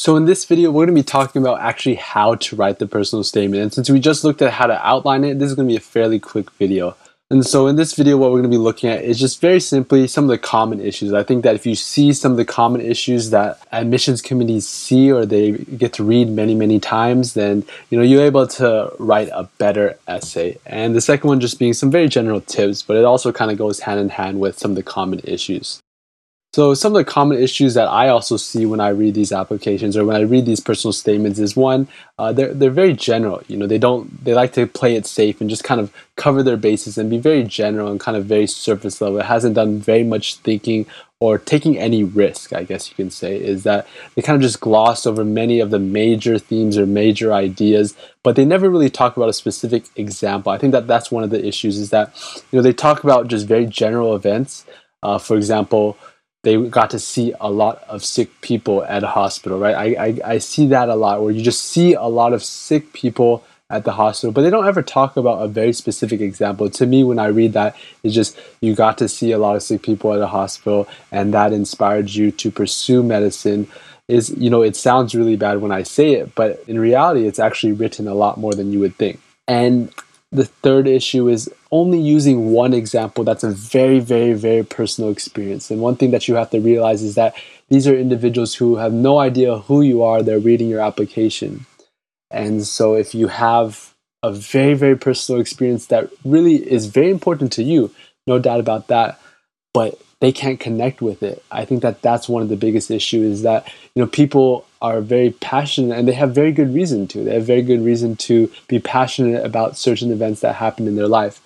So in this video, we're going to be talking about actually how to write the personal statement. And since we just looked at how to outline it, this is going to be a fairly quick video. And so in this video, what we're going to be looking at is just very simply some of the common issues. I think that if you see some of the common issues that admissions committees see or they get to read many, many times, then you know you're able to write a better essay. And the second one just being some very general tips, but it also kind of goes hand in hand with some of the common issues. So some of the common issues that I also see when I read these applications or when I read these personal statements is one, uh, they're they're very general. You know, they don't they like to play it safe and just kind of cover their bases and be very general and kind of very surface level. It hasn't done very much thinking or taking any risk, I guess you can say, is that they kind of just gloss over many of the major themes or major ideas, but they never really talk about a specific example. I think that that's one of the issues is that you know they talk about just very general events. Uh, for example they got to see a lot of sick people at a hospital, right? I, I, I see that a lot where you just see a lot of sick people at the hospital, but they don't ever talk about a very specific example. To me, when I read that, it's just you got to see a lot of sick people at a hospital, and that inspired you to pursue medicine. Is you know, it sounds really bad when I say it, but in reality, it's actually written a lot more than you would think. And the third issue is only using one example that's a very, very, very personal experience. And one thing that you have to realize is that these are individuals who have no idea who you are, they're reading your application. And so if you have a very, very personal experience that really is very important to you, no doubt about that, but they can't connect with it. I think that that's one of the biggest issues is that you know people are very passionate and they have very good reason to. They have very good reason to be passionate about certain events that happen in their life.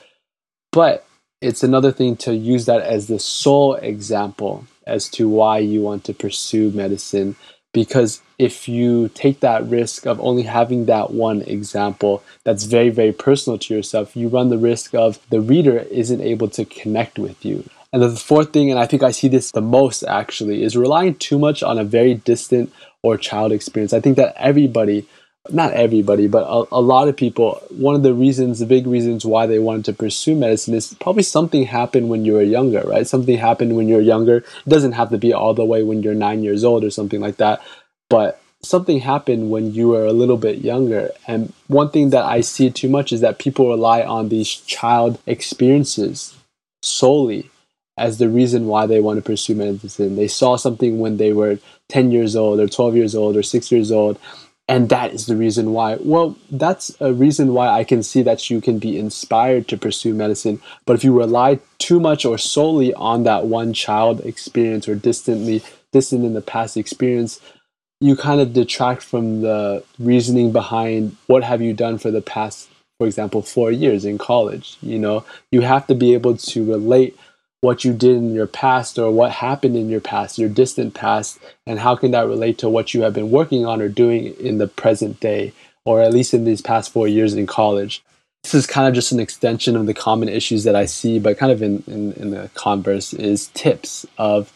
But it's another thing to use that as the sole example as to why you want to pursue medicine because if you take that risk of only having that one example that's very very personal to yourself you run the risk of the reader isn't able to connect with you and the fourth thing, and I think I see this the most actually, is relying too much on a very distant or child experience. I think that everybody, not everybody, but a, a, lot of people, one of the reasons, the big reasons why they wanted to pursue medicine is probably something happened when you were younger, right? Something happened when you're younger. It doesn't have to be all the way when you're nine years old or something like that, but something happened when you were a little bit younger. And one thing that I see too much is that people rely on these child experiences solely as the reason why they want to pursue medicine. They saw something when they were 10 years old or 12 years old or 6 years old and that is the reason why. Well, that's a reason why I can see that you can be inspired to pursue medicine. But if you rely too much or solely on that one child experience or distantly distant in the past experience, you kind of detract from the reasoning behind what have you done for the past, for example, four years in college. You know, you have to be able to relate what you did in your past or what happened in your past, your distant past, and how can that relate to what you have been working on or doing in the present day, or at least in these past four years in college. This is kind of just an extension of the common issues that I see, but kind of in, in, in the converse is tips of,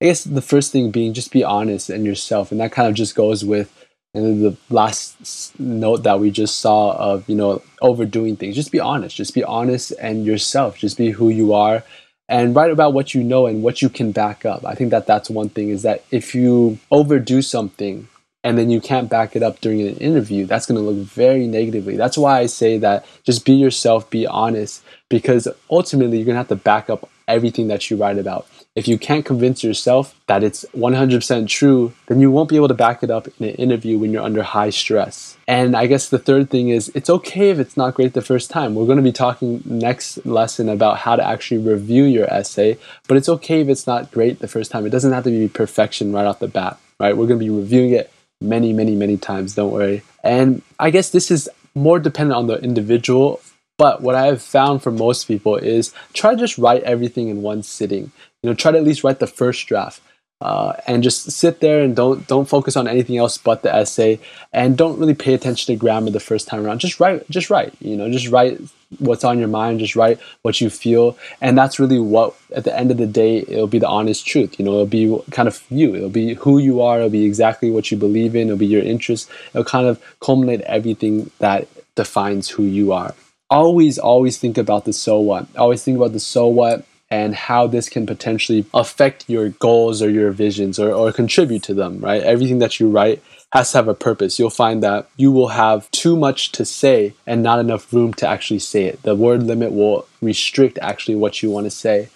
I guess the first thing being just be honest and yourself. And that kind of just goes with and the last note that we just saw of you know overdoing things just be honest just be honest and yourself just be who you are and write about what you know and what you can back up. I think that that's one thing is that if you overdo something and then you can't back it up during an interview, that's going to look very negatively. That's why I say that just be yourself, be honest, because ultimately you're going to have to back up everything that you write about. If you can't convince yourself that it's 100% true, then you won't be able to back it up in an interview when you're under high stress. And I guess the third thing is it's okay if it's not great the first time. We're going to be talking next lesson about how to actually review your essay, but it's okay if it's not great the first time. It doesn't have to be perfection right off the bat, right? We're going to be reviewing it many, many, many times, don't worry. And I guess this is more dependent on the individual but what I have found for most people is try to just write everything in one sitting. You know, try to at least write the first draft. Uh, and just sit there and don't don't focus on anything else but the essay and don't really pay attention to grammar the first time around. Just write just write you know just write what's on your mind just write what you feel and that's really what at the end of the day it'll be the honest truth. You know it'll be kind of you. It'll be who you are. It'll be exactly what you believe in. It'll be your interests. It'll kind of culminate everything that defines who you are. Always always think about the so what. Always think about the so what and how this can potentially affect your goals or your visions or, or contribute to them, right? Everything that you write has to have a purpose. You'll find that you will have too much to say and not enough room to actually say it. The word limit will restrict actually what you want to say.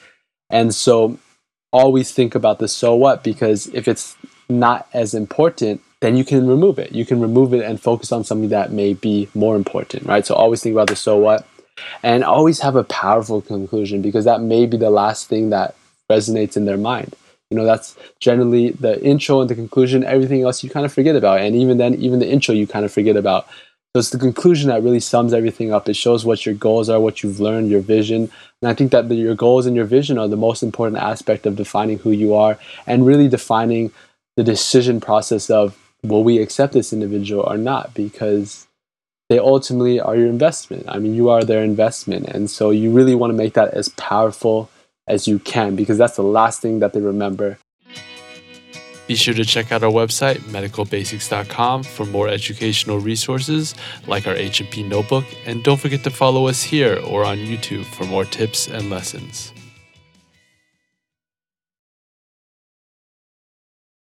And so always think about the so what because if it's not as important, then you can remove it. You can remove it and focus on something that may be more important, right? So always think about the so what and always have a powerful conclusion because that may be the last thing that resonates in their mind. You know that's generally the intro and the conclusion everything else you kind of forget about. And even then even the intro you kind of forget about. So it's the conclusion that really sums everything up. It shows what your goals are what you've learned your vision. And i think that the, your goals and your vision are the most important aspect of defining who you are and really defining the decision process of will we accept this individual or not? Because they ultimately are your investment i mean you are their investment and so you really want to make that as powerful as you can because that's the last thing that they remember. Be sure to check out our website, medicalbasics.com, for more educational resources like our H&P notebook, and don't forget to follow us here or on YouTube for more tips and lessons.